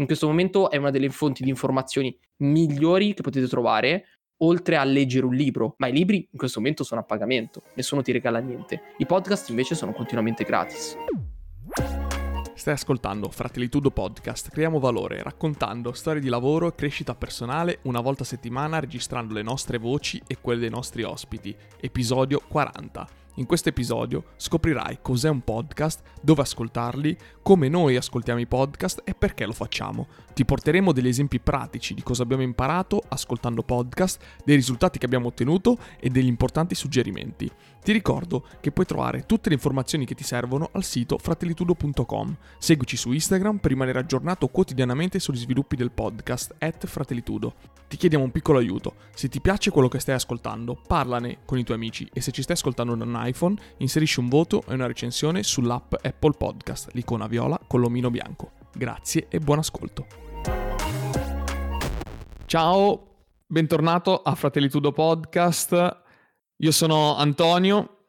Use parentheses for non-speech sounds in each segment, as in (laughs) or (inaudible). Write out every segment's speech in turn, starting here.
In questo momento è una delle fonti di informazioni migliori che potete trovare, oltre a leggere un libro. Ma i libri in questo momento sono a pagamento, nessuno ti regala niente. I podcast invece sono continuamente gratis. Stai ascoltando Fratellitudo Podcast, creiamo valore raccontando storie di lavoro e crescita personale una volta a settimana registrando le nostre voci e quelle dei nostri ospiti. Episodio 40. In questo episodio scoprirai cos'è un podcast, dove ascoltarli, come noi ascoltiamo i podcast e perché lo facciamo. Ti porteremo degli esempi pratici di cosa abbiamo imparato ascoltando podcast, dei risultati che abbiamo ottenuto e degli importanti suggerimenti. Ti ricordo che puoi trovare tutte le informazioni che ti servono al sito fratellitudo.com. Seguici su Instagram per rimanere aggiornato quotidianamente sugli sviluppi del podcast at fratellitudo. Ti chiediamo un piccolo aiuto. Se ti piace quello che stai ascoltando, parlane con i tuoi amici e se ci stai ascoltando da un iPhone, inserisci un voto e una recensione sull'app Apple Podcast, l'icona viola con l'omino bianco. Grazie e buon ascolto. Ciao, bentornato a Fratellitudo Podcast. Io sono Antonio.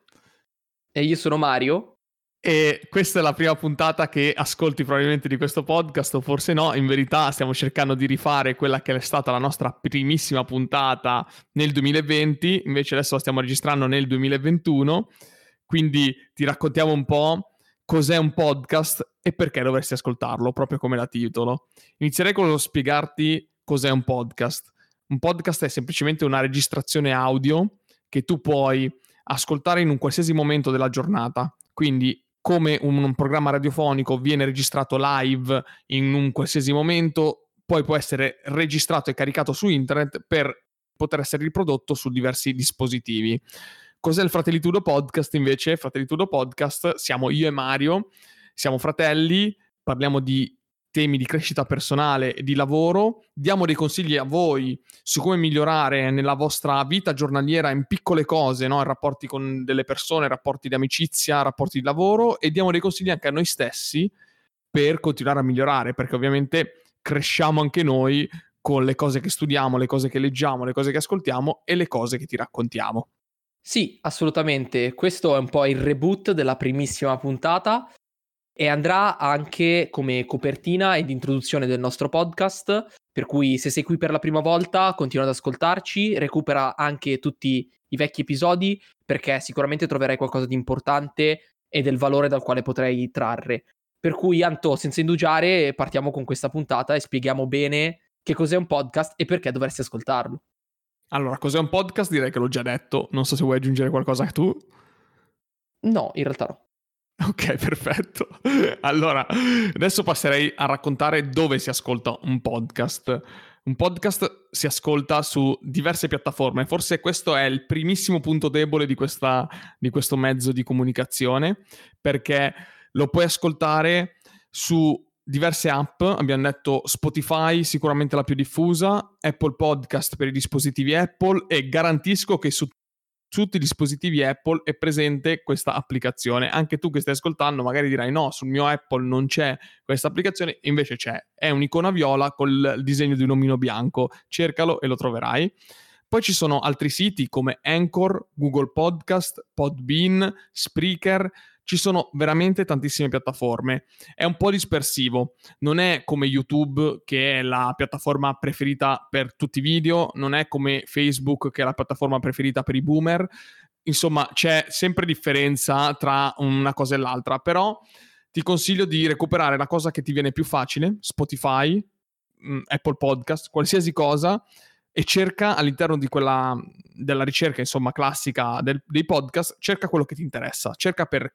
E io sono Mario. E questa è la prima puntata che ascolti probabilmente di questo podcast, o forse no. In verità stiamo cercando di rifare quella che è stata la nostra primissima puntata nel 2020, invece adesso la stiamo registrando nel 2021. Quindi ti raccontiamo un po' cos'è un podcast e perché dovresti ascoltarlo, proprio come da titolo. Inizierei con lo spiegarti cos'è un podcast. Un podcast è semplicemente una registrazione audio che tu puoi ascoltare in un qualsiasi momento della giornata. Quindi come un, un programma radiofonico viene registrato live in un qualsiasi momento, poi può essere registrato e caricato su internet per poter essere riprodotto su diversi dispositivi. Cos'è il Fratellitudo Podcast invece? Fratellitudo Podcast siamo io e Mario, siamo fratelli, parliamo di temi di crescita personale e di lavoro, diamo dei consigli a voi su come migliorare nella vostra vita giornaliera in piccole cose, no? rapporti con delle persone, rapporti di amicizia, rapporti di lavoro e diamo dei consigli anche a noi stessi per continuare a migliorare, perché ovviamente cresciamo anche noi con le cose che studiamo, le cose che leggiamo, le cose che ascoltiamo e le cose che ti raccontiamo. Sì, assolutamente. Questo è un po' il reboot della primissima puntata e andrà anche come copertina ed introduzione del nostro podcast, per cui se sei qui per la prima volta continua ad ascoltarci, recupera anche tutti i vecchi episodi perché sicuramente troverai qualcosa di importante e del valore dal quale potrai trarre. Per cui Anto, senza indugiare, partiamo con questa puntata e spieghiamo bene che cos'è un podcast e perché dovresti ascoltarlo. Allora, cos'è un podcast? Direi che l'ho già detto, non so se vuoi aggiungere qualcosa tu. No, in realtà no. Ok, (laughs) perfetto. Allora, adesso passerei a raccontare dove si ascolta un podcast. Un podcast si ascolta su diverse piattaforme, forse questo è il primissimo punto debole di, questa, di questo mezzo di comunicazione, perché lo puoi ascoltare su diverse app, abbiamo detto Spotify sicuramente la più diffusa, Apple Podcast per i dispositivi Apple e garantisco che su tutti i dispositivi Apple è presente questa applicazione. Anche tu che stai ascoltando magari dirai no, sul mio Apple non c'è questa applicazione, invece c'è. È un'icona viola col disegno di un omino bianco. Cercalo e lo troverai. Poi ci sono altri siti come Anchor, Google Podcast, Podbean, Spreaker, ci sono veramente tantissime piattaforme. È un po' dispersivo, non è come YouTube che è la piattaforma preferita per tutti i video, non è come Facebook che è la piattaforma preferita per i boomer. Insomma, c'è sempre differenza tra una cosa e l'altra, però ti consiglio di recuperare la cosa che ti viene più facile, Spotify, mm, Apple Podcast, qualsiasi cosa e cerca all'interno quella della ricerca insomma classica del, dei podcast cerca quello che ti interessa cerca per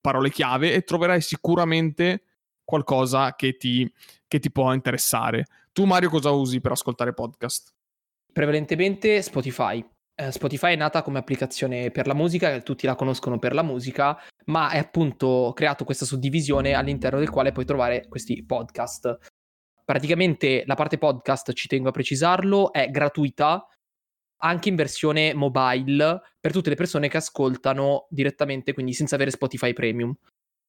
parole chiave e troverai sicuramente qualcosa che ti, che ti può interessare. Tu Mario cosa usi per ascoltare podcast? Prevalentemente Spotify. Eh, Spotify è nata come applicazione per la musica, tutti la conoscono per la musica, ma è appunto creato questa suddivisione all'interno del quale puoi trovare questi podcast. Praticamente la parte podcast, ci tengo a precisarlo, è gratuita, anche in versione mobile per tutte le persone che ascoltano direttamente, quindi senza avere Spotify Premium.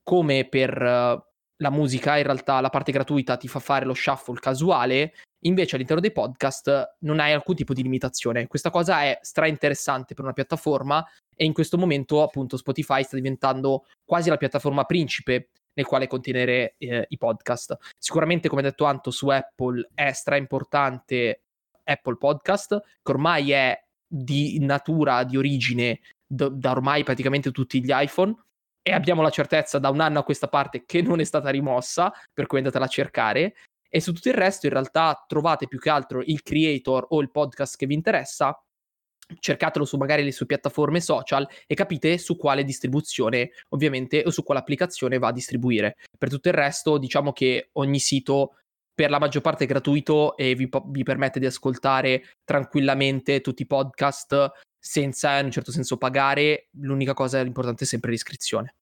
Come per uh, la musica, in realtà la parte gratuita ti fa fare lo shuffle casuale, invece all'interno dei podcast non hai alcun tipo di limitazione. Questa cosa è stra interessante per una piattaforma e in questo momento appunto Spotify sta diventando quasi la piattaforma principe nel quale contenere eh, i podcast. Sicuramente, come detto Anto, su Apple è stra importante Apple Podcast, che ormai è di natura, di origine, d- da ormai praticamente tutti gli iPhone. E abbiamo la certezza da un anno a questa parte che non è stata rimossa, per cui andatela a cercare. E su tutto il resto, in realtà, trovate più che altro il creator o il podcast che vi interessa cercatelo su magari le sue piattaforme social e capite su quale distribuzione ovviamente o su quale applicazione va a distribuire. Per tutto il resto diciamo che ogni sito per la maggior parte gratuito e vi, vi permette di ascoltare tranquillamente tutti i podcast senza in un certo senso pagare, l'unica cosa importante è sempre l'iscrizione.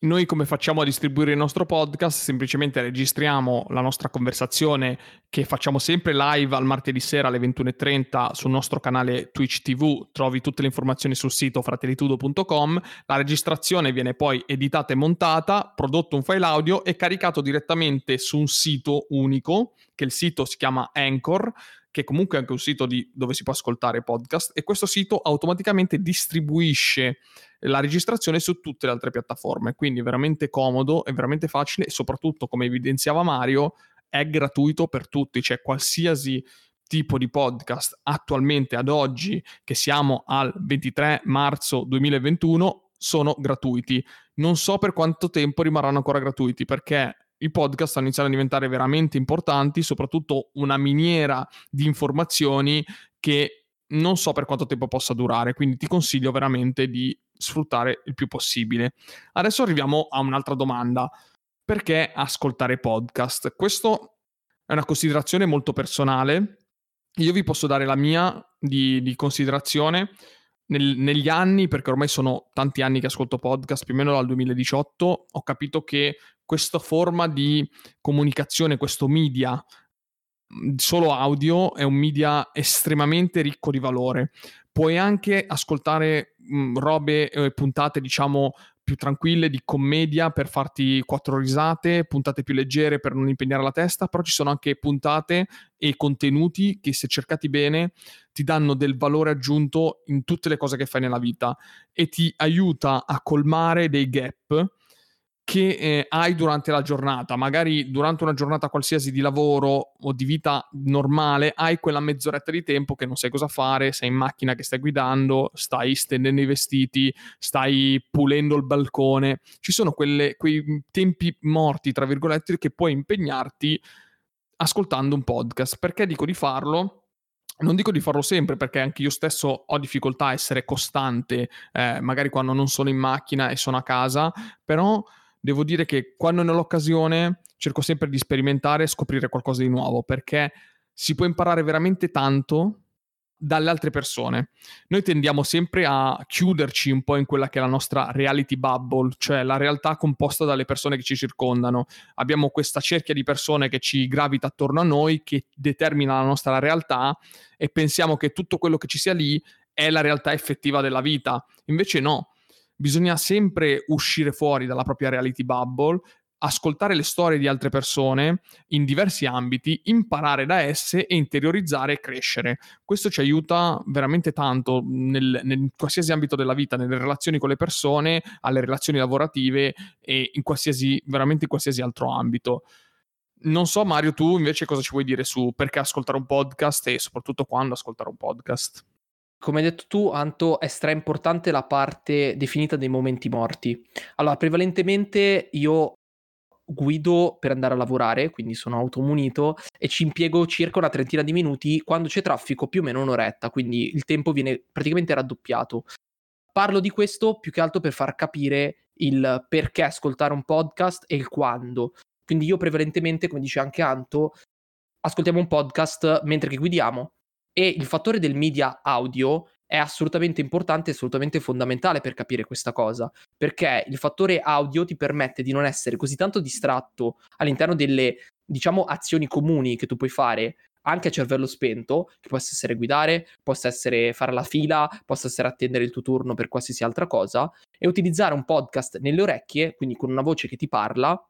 Noi come facciamo a distribuire il nostro podcast? Semplicemente registriamo la nostra conversazione che facciamo sempre live al martedì sera alle 21.30 sul nostro canale Twitch TV. Trovi tutte le informazioni sul sito fratellitudo.com. La registrazione viene poi editata e montata, prodotto un file audio e caricato direttamente su un sito unico, che il sito si chiama Anchor che comunque è anche un sito di, dove si può ascoltare podcast e questo sito automaticamente distribuisce la registrazione su tutte le altre piattaforme, quindi veramente comodo, è veramente facile e soprattutto, come evidenziava Mario, è gratuito per tutti, cioè qualsiasi tipo di podcast attualmente ad oggi, che siamo al 23 marzo 2021, sono gratuiti. Non so per quanto tempo rimarranno ancora gratuiti perché i podcast stanno iniziando a diventare veramente importanti, soprattutto una miniera di informazioni che non so per quanto tempo possa durare, quindi ti consiglio veramente di sfruttare il più possibile. Adesso arriviamo a un'altra domanda. Perché ascoltare podcast? Questa è una considerazione molto personale. Io vi posso dare la mia di, di considerazione. Nel, negli anni, perché ormai sono tanti anni che ascolto podcast, più o meno dal 2018, ho capito che questa forma di comunicazione, questo media mhmm, solo audio è un media estremamente ricco di valore. Puoi anche ascoltare mh, mhmm, robe eh, puntate, diciamo, più tranquille di commedia per farti quattro risate, puntate più leggere per non impegnare la testa, però ci sono anche puntate e contenuti che se cercati bene ti danno del valore aggiunto in tutte le cose che fai nella vita e ti aiuta a colmare dei gap che eh, hai durante la giornata. Magari durante una giornata qualsiasi di lavoro o di vita normale hai quella mezz'oretta di tempo che non sai cosa fare, sei in macchina che stai guidando, stai stendendo i vestiti, stai pulendo il balcone. Ci sono quelle, quei tempi morti, tra virgolette, che puoi impegnarti ascoltando un podcast. Perché dico di farlo? Non dico di farlo sempre perché anche io stesso ho difficoltà a essere costante, eh, magari quando non sono in macchina e sono a casa, però devo dire che quando ne ho l'occasione cerco sempre di sperimentare e scoprire qualcosa di nuovo perché si può imparare veramente tanto dalle altre persone. Noi tendiamo sempre a chiuderci un po' in quella che è la nostra reality bubble, cioè la realtà composta dalle persone che ci circondano. Abbiamo questa cerchia di persone che ci gravita attorno a noi, che determina la nostra realtà e pensiamo che tutto quello che ci sia lì è la realtà effettiva della vita. Invece no, bisogna sempre uscire fuori dalla propria reality bubble, ascoltare le storie di altre persone in diversi ambiti, imparare da esse e interiorizzare e crescere. Questo ci aiuta veramente tanto nel, nel, qualsiasi ambito della vita, nelle relazioni con le persone, alle relazioni lavorative e in qualsiasi, veramente in qualsiasi altro ambito. Non so, Mario, tu invece cosa ci vuoi dire su perché ascoltare un podcast e soprattutto quando ascoltare un podcast? Come hai detto tu, Anto, è stra importante la parte definita dei momenti morti. Allora, prevalentemente io guido per andare a lavorare, quindi sono automunito e ci impiego circa una trentina di minuti, quando c'è traffico più o meno un'oretta, quindi il tempo viene praticamente raddoppiato. Parlo di questo più che altro per far capire il perché ascoltare un podcast e il quando. Quindi io prevalentemente, come dice anche Anto, ascoltiamo un podcast mentre che guidiamo e il fattore del media audio è assolutamente importante, assolutamente fondamentale per capire questa cosa, perché il fattore audio ti permette di non essere così tanto distratto all'interno delle, diciamo, azioni comuni che tu puoi fare anche a cervello spento, che possa essere guidare, possa essere fare la fila, possa essere attendere il tuo turno per qualsiasi altra cosa, e utilizzare un podcast nelle orecchie, quindi con una voce che ti parla,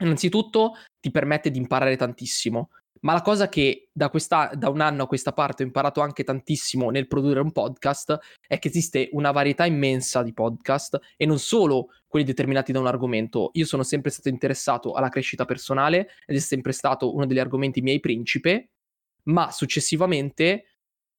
innanzitutto ti permette di imparare tantissimo, Ma la cosa che da, questa, da, un anno a questa parte ho imparato anche tantissimo nel produrre un podcast è che esiste una varietà immensa di podcast e non solo quelli determinati da un argomento. Io sono sempre stato interessato alla crescita personale ed è sempre stato uno degli argomenti miei principe, ma successivamente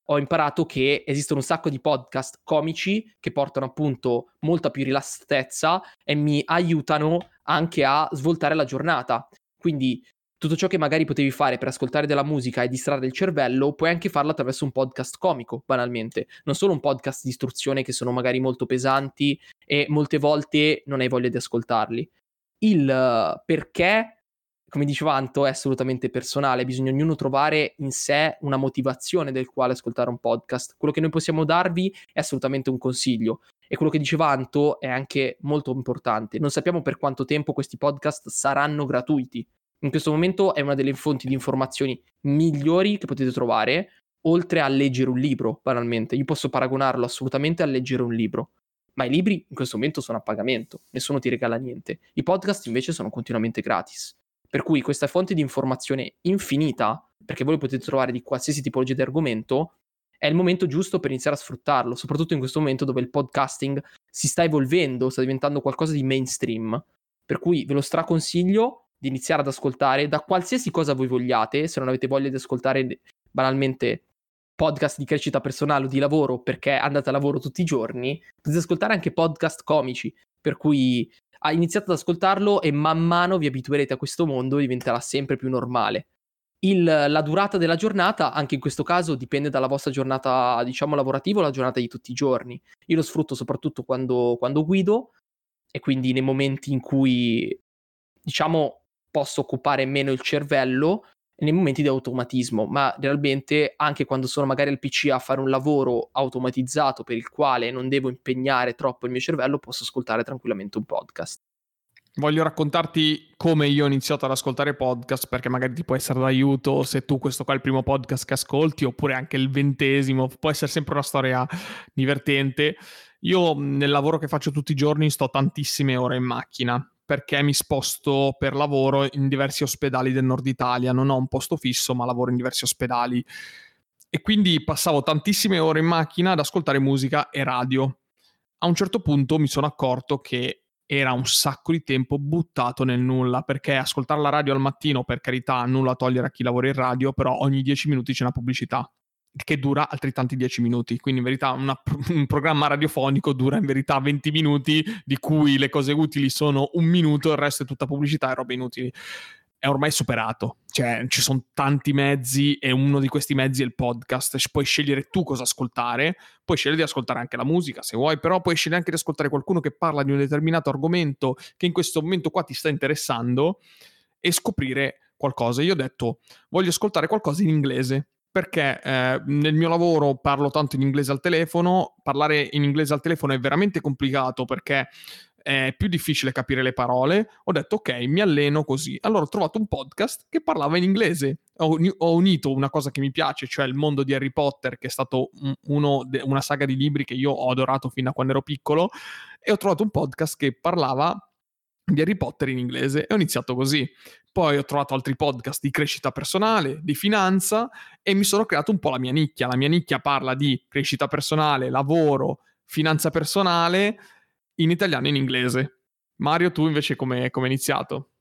ho imparato che esistono un sacco di podcast comici che portano appunto molta più rilassatezza e mi aiutano anche a svoltare la giornata. Quindi tutto ciò che magari potevi fare per ascoltare della musica e distrarre il cervello, puoi anche farlo attraverso un podcast comico, banalmente. Non solo un podcast di istruzione che sono magari molto pesanti e molte volte non hai voglia di ascoltarli. Il uh, perché, come diceva Anto, è assolutamente personale, bisogna ognuno trovare in sé una motivazione del quale ascoltare un podcast. Quello che noi possiamo darvi è assolutamente un consiglio. E quello che diceva Anto è anche molto importante. Non sappiamo per quanto tempo questi podcast saranno gratuiti in questo momento è una delle fonti di informazioni migliori che potete trovare, oltre a leggere un libro, banalmente. Io posso paragonarlo assolutamente a leggere un libro. Ma i libri in questo momento sono a pagamento, nessuno ti regala niente. I podcast invece sono continuamente gratis. Per cui questa fonte di informazione infinita, perché voi potete trovare di qualsiasi tipologia di argomento, è il momento giusto per iniziare a sfruttarlo, soprattutto in questo momento dove il podcasting si sta evolvendo, sta diventando qualcosa di mainstream. Per cui ve lo straconsiglio di iniziare ad ascoltare da qualsiasi cosa voi vogliate, se non avete voglia di ascoltare banalmente podcast di crescita personale o di lavoro perché andate a lavoro tutti i giorni, potete ascoltare anche podcast comici, per cui iniziate ad ascoltarlo e man mano vi abituerete a questo mondo e diventerà sempre più normale. Il, la durata della giornata, anche in questo caso, dipende dalla vostra giornata, diciamo, lavorativa o la giornata di tutti i giorni. Io lo sfrutto soprattutto quando, quando guido e quindi nei momenti in cui, diciamo, posso occupare meno il cervello nei momenti di automatismo, ma realmente anche quando sono magari al PC a fare un lavoro automatizzato per il quale non devo impegnare troppo il mio cervello, posso ascoltare tranquillamente un podcast. Voglio raccontarti come io ho iniziato ad ascoltare podcast perché magari ti può essere d'aiuto se tu questo qua è il primo podcast che ascolti oppure anche il ventesimo, può essere sempre una storia divertente. Io nel lavoro che faccio tutti i giorni sto tantissime ore in macchina perché mi sposto per lavoro in diversi ospedali del nord Italia, non ho un posto fisso ma lavoro in diversi ospedali. E quindi passavo tantissime ore in macchina ad ascoltare musica e radio. A un certo punto mi sono accorto che era un sacco di tempo buttato nel nulla, perché ascoltare la radio al mattino, per carità, nulla togliere a chi lavora in radio, però ogni 10 minuti c'è una pubblicità che dura altrettanti 10 minuti. Quindi in verità una, (laughs) un programma radiofonico dura in verità 20 minuti, di cui le cose utili sono un minuto, il resto è tutta pubblicità e robe inutili. È ormai superato, cioè ci sono tanti mezzi e uno di questi mezzi è il podcast. Puoi scegliere tu cosa ascoltare, puoi scegliere di ascoltare anche la musica se vuoi, però puoi scegliere anche di ascoltare qualcuno che parla di un determinato argomento che in questo momento qua ti sta interessando e scoprire qualcosa. Io ho detto voglio ascoltare qualcosa in inglese perché eh, nel mio lavoro parlo tanto in inglese al telefono, parlare in inglese al telefono è veramente complicato perché è più difficile capire le parole, ho detto ok, mi alleno così. Allora ho trovato un podcast che parlava in inglese. Ho, ho unito una cosa che mi piace, cioè il mondo di Harry Potter, che è stato uno, una saga di libri che io ho adorato fino a quando ero piccolo, e ho trovato un podcast che parlava di Harry Potter in inglese e ho iniziato così. Poi ho trovato altri podcast di crescita personale, di finanza e mi sono creato un po' la mia nicchia. La mia nicchia parla di crescita personale, lavoro, finanza personale in italiano e in inglese. Mario, tu invece come hai iniziato?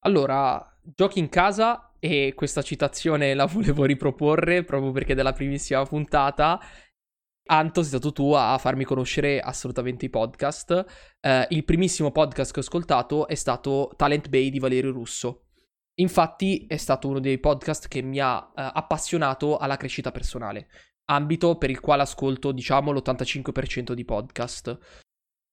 Allora, giochi in casa e questa citazione la (laughs) volevo riproporre proprio perché della primissima puntata Anto, sei stato tu a farmi conoscere assolutamente i podcast. Eh, il primissimo podcast che ho ascoltato è stato Talent Bay di Valerio Russo. Infatti è stato uno dei podcast che mi ha eh, appassionato alla crescita personale, ambito per il quale ascolto, diciamo, l'85% di podcast.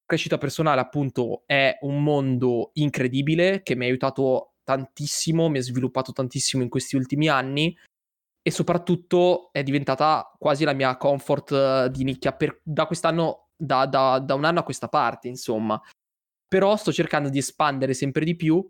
Crescita personale, appunto, è un mondo incredibile che mi ha aiutato tantissimo, mi ha sviluppato tantissimo in questi ultimi anni e soprattutto è diventata quasi la mia comfort eh, di nicchia per, da quest'anno, da, da, da un anno a questa parte, insomma. Però sto cercando di espandere sempre di più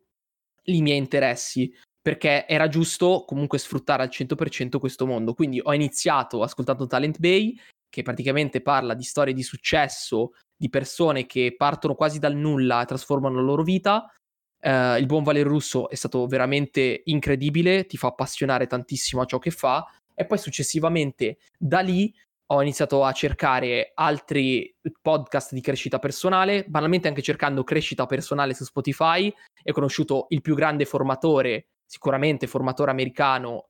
i miei interessi perché era giusto comunque sfruttare al 100% questo mondo. Quindi ho iniziato ascoltando Talent Bay, che praticamente parla di storie di successo di persone che partono quasi dal nulla e trasformano la loro vita. Uh, il buon Valerio Russo è stato veramente incredibile, ti fa appassionare tantissimo a ciò che fa e poi successivamente da lì ho iniziato a cercare altri podcast di crescita personale, banalmente anche cercando crescita personale su Spotify e ho conosciuto il più grande formatore, sicuramente formatore americano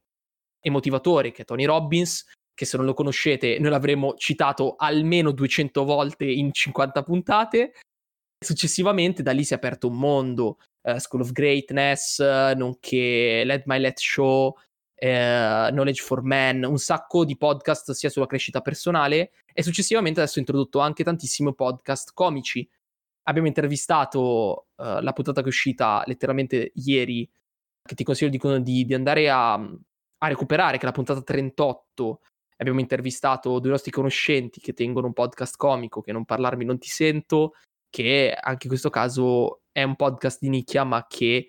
e motivatore che è Tony Robbins, che se non lo conoscete noi l'avremmo citato almeno 200 volte in 50 puntate. Successivamente da lì si è aperto un mondo, uh, School of Greatness, uh, nonché Let My Let Show, uh, Knowledge for Men, un sacco di podcast sia sulla crescita personale e successivamente adesso ho introdotto anche tantissimi podcast comici. Abbiamo intervistato la puntata che è uscita letteralmente ieri, che ti consiglio di, di, di andare a, a recuperare, che è la puntata 38 abbiamo intervistato due nostri conoscenti che tengono un podcast comico, che non parlarmi non ti sento, che anche in questo caso è un podcast di nicchia, ma che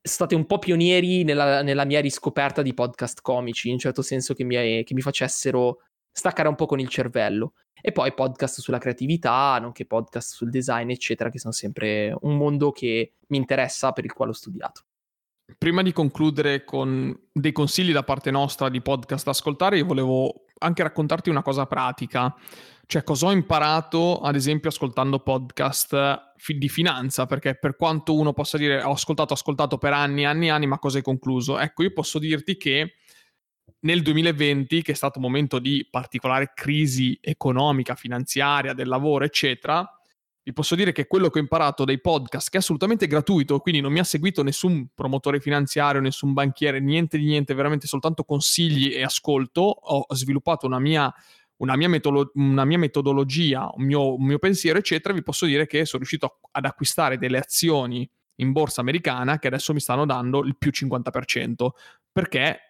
state un po' pionieri nella, nella, mia riscoperta di podcast comici, in un certo senso che mi, che mi, facessero staccare un po' con il cervello. E poi podcast sulla creatività, nonché podcast sul design, eccetera, che sono sempre un mondo che mi interessa, per il quale ho studiato. Prima di concludere con dei consigli da parte nostra di podcast da ascoltare, io volevo anche raccontarti una cosa pratica. Cioè, cosa ho imparato, ad esempio, ascoltando podcast di finanza? Perché per quanto uno possa dire ho ascoltato, ascoltato per anni, anni, anni, ma cosa hai concluso? Ecco, io posso dirti che nel 2020, che è stato un momento di particolare crisi economica, finanziaria, del lavoro, eccetera, vi posso dire che quello che ho imparato dai podcast, che è assolutamente gratuito, quindi non mi ha seguito nessun promotore finanziario, nessun banchiere, niente di niente, veramente soltanto consigli e ascolto, ho sviluppato una mia una mia, metolo- una mia metodologia, un mio, un mio, pensiero, eccetera, vi posso dire che sono riuscito ad acquistare delle azioni in borsa americana che adesso mi stanno dando il più 50%, perché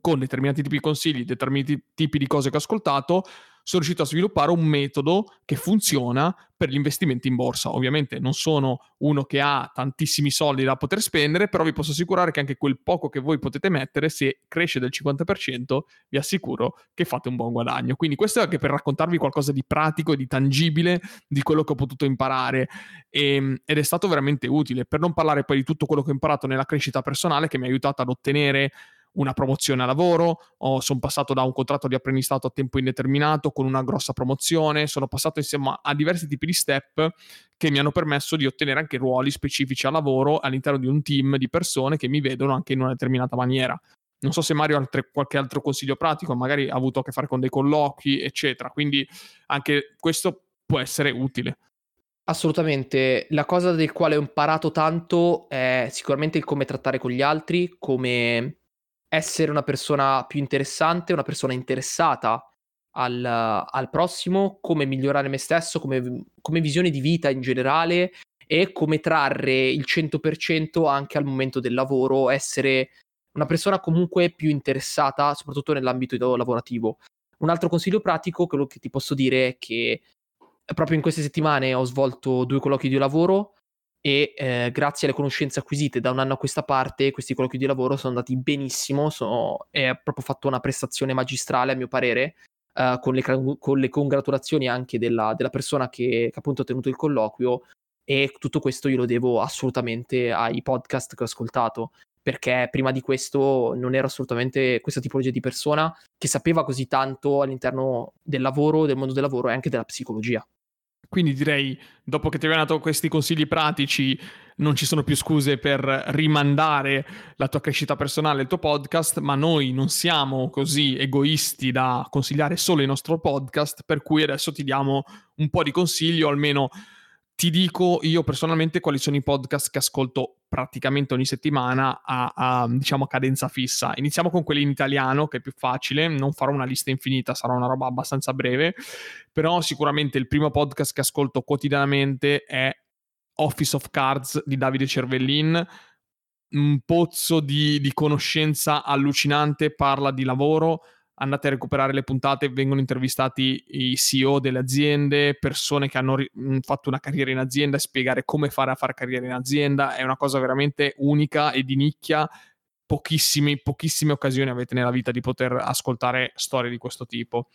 con determinati tipi di consigli, determinati tipi di cose che ho ascoltato, sono riuscito a sviluppare un metodo che funziona per gli investimenti in borsa. Ovviamente non sono uno che ha tantissimi soldi da poter spendere, però vi posso assicurare che anche quel poco che voi potete mettere, se cresce del 50%, vi assicuro che fate un buon guadagno. Quindi questo è anche per raccontarvi qualcosa di pratico e di tangibile di quello che ho potuto imparare e, ehm, ed è stato veramente utile, per non parlare poi di tutto quello che ho imparato nella crescita personale che mi ha aiutato ad ottenere una promozione a lavoro, sono passato da un contratto di apprendistato a tempo indeterminato con una grossa promozione, sono passato insomma a diversi tipi di step che mi hanno permesso di ottenere anche ruoli specifici a lavoro all'interno di un team di persone che mi vedono anche in una determinata maniera. Non so se Mario ha altre, qualche altro consiglio pratico, magari ha avuto a che fare con dei colloqui, eccetera. Quindi anche questo può essere utile. Assolutamente, la cosa del quale ho imparato tanto è sicuramente il come trattare con gli altri, come essere una persona più interessante, una persona interessata al, al prossimo, come migliorare me stesso, come, come, visione di vita in generale e come trarre il 100% anche al momento del lavoro, essere una persona comunque più interessata, soprattutto nell'ambito lavorativo. Un altro consiglio pratico, quello che ti posso dire è che proprio in queste settimane ho svolto due colloqui di lavoro e eh, grazie alle conoscenze acquisite da un anno a questa parte questi colloqui di lavoro sono andati benissimo, sono, è proprio fatto una prestazione magistrale a mio parere, uh, con, le, con, le, congratulazioni anche della, della persona che, che appunto ha tenuto il colloquio e tutto questo io lo devo assolutamente ai podcast che ho ascoltato perché prima di questo non ero assolutamente questa tipologia di persona che sapeva così tanto all'interno del lavoro, del mondo del lavoro e anche della psicologia. Quindi direi, dopo che ti abbiamo dato questi consigli pratici, non ci sono più scuse per rimandare la tua crescita personale, il tuo podcast, ma noi non siamo così egoisti da consigliare solo il nostro podcast, per cui adesso ti diamo un po' di consigli o almeno ti dico io personalmente quali sono i podcast che ascolto praticamente ogni settimana a, a, diciamo a cadenza fissa. Iniziamo con quelli in italiano che è più facile, non farò una lista infinita, sarà una roba abbastanza breve, però sicuramente il primo podcast che ascolto quotidianamente è Office of Cards di Davide Cervellin, un pozzo di, di conoscenza allucinante, parla di lavoro, andate a recuperare le puntate, vengono intervistati i CEO delle aziende, persone che hanno ri- fatto una carriera in azienda, spiegare come fare a fare carriera in azienda, è una cosa veramente unica e di nicchia pochissime, pochissime occasioni avete nella vita di poter ascoltare storie di questo tipo.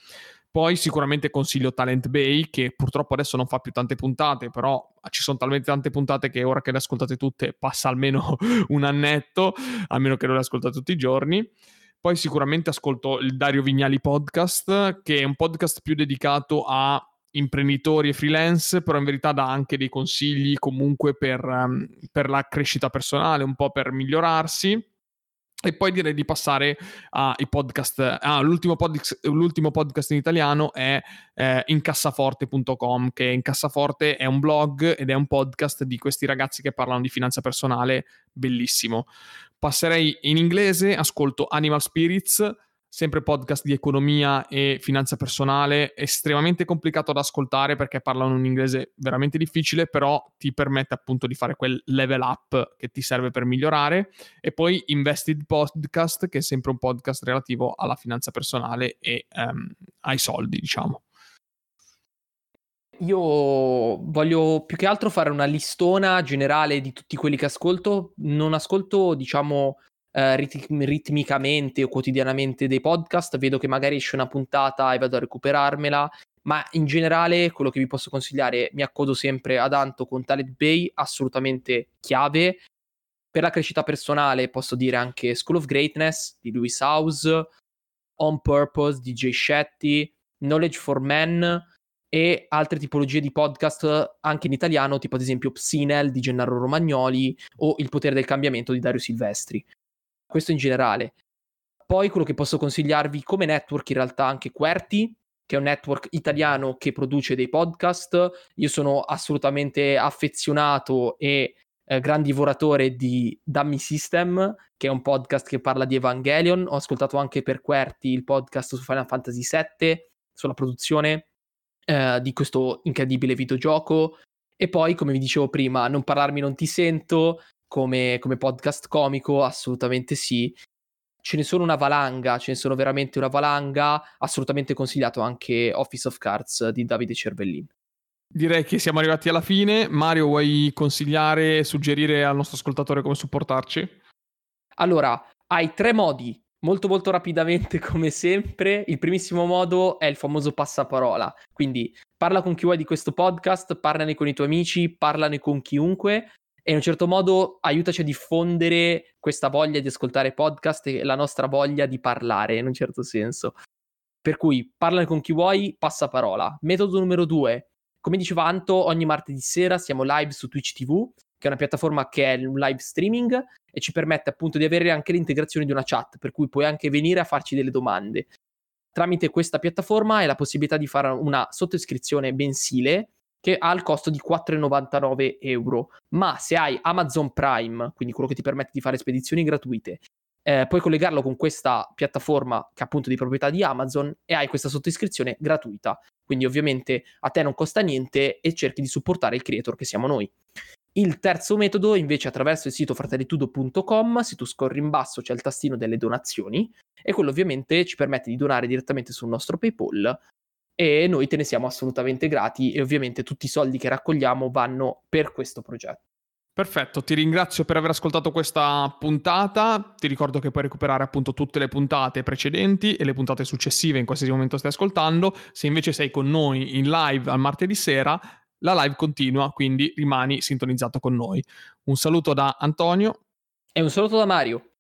Poi sicuramente consiglio Talent Bay, che purtroppo adesso non fa più tante puntate, però ci sono talmente tante puntate che ora che le ascoltate tutte passa almeno (laughs) un annetto, a meno che non le ascoltate tutti i giorni. Poi sicuramente ascolto il Dario Vignali podcast, che è un podcast più dedicato a imprenditori e freelance, però in verità dà anche dei consigli comunque per, um, per la crescita personale, un po' per migliorarsi. E poi direi di passare ai podcast. Ah, l'ultimo, podcast, l'ultimo podcast in italiano è eh, incassaforte.com, che Incassaforte è un blog ed è un podcast di questi ragazzi che parlano di finanza personale, bellissimo. Passerei in inglese, ascolto Animal Spirits, sempre podcast di economia e finanza personale, estremamente complicato da ascoltare perché parlano un inglese veramente difficile, però ti permette appunto di fare quel level up che ti serve per migliorare. E poi Invested Podcast, che è sempre un podcast relativo alla finanza personale e um, ai soldi, diciamo. Io voglio più che altro fare una listona generale di tutti quelli che ascolto. Non ascolto, diciamo, eh, ritmicamente o quotidianamente dei podcast, vedo che magari esce una puntata e vado a recuperarmela, ma in generale quello che vi posso consigliare, mi accodo sempre ad Anto con Talent Bay, assolutamente chiave. Per la crescita personale posso dire anche School of Greatness di Lewis House, On Purpose di Jay Shetty, Knowledge for Men e altre tipologie di podcast anche in italiano, tipo ad esempio Psinel di Gennaro Romagnoli o Il potere del cambiamento di Dario Silvestri questo in generale. Poi quello che posso consigliarvi come network in realtà anche Querti, che è un network italiano che produce dei podcast. Io sono assolutamente affezionato e eh, gran divoratore di Dummy System, che è un podcast che parla di Evangelion. Ho ascoltato anche per Querti il podcast su Final Fantasy VII, sulla produzione eh, di questo incredibile videogioco. E poi, come vi dicevo prima, Non parlarmi non ti sento, come, come podcast comico, assolutamente sì. Ce ne sono una valanga, ce ne sono veramente una valanga, assolutamente consigliato anche Office of Cards di Davide Cervellin. Direi che siamo arrivati alla fine. Mario, vuoi consigliare suggerire al nostro ascoltatore come supportarci? Allora, hai tre modi, molto molto rapidamente (laughs) come sempre. Il primissimo modo è il famoso passaparola, quindi parla con chi vuoi di questo podcast, parlane con i tuoi amici, parlane con chiunque e in un certo modo aiutaci a diffondere questa voglia di ascoltare podcast e la nostra voglia di parlare in un certo senso. Per cui parlane con chi vuoi, passa parola. Metodo numero due. Come diceva Anto, ogni martedì sera siamo live su Twitch TV, che è una piattaforma che è un live streaming e ci permette appunto di avere anche l'integrazione di una chat, per cui puoi anche venire a farci delle domande. Tramite questa piattaforma hai la possibilità di fare una sottoscrizione mensile che ha il costo di 4,99 euro. Ma se hai Amazon Prime, quindi quello che ti permette di fare spedizioni gratuite, eh, puoi collegarlo con questa piattaforma che è appunto di proprietà di Amazon e hai questa sottoscrizione gratuita. Quindi ovviamente a te non costa niente e cerchi di supportare il creator che siamo noi. Il terzo metodo invece attraverso il sito fratellitudo.com, se tu scorri in basso c'è il tastino delle donazioni e quello ovviamente ci permette di donare direttamente sul nostro PayPal e noi te ne siamo assolutamente grati e ovviamente tutti i soldi che raccogliamo vanno per questo progetto. Perfetto, ti ringrazio per aver ascoltato questa puntata. Ti ricordo che puoi recuperare appunto tutte le puntate precedenti e le puntate successive in qualsiasi momento stai ascoltando. Se invece sei con noi in live al martedì sera, la live continua, quindi rimani sintonizzato con noi. Un saluto da Antonio e un saluto da Mario.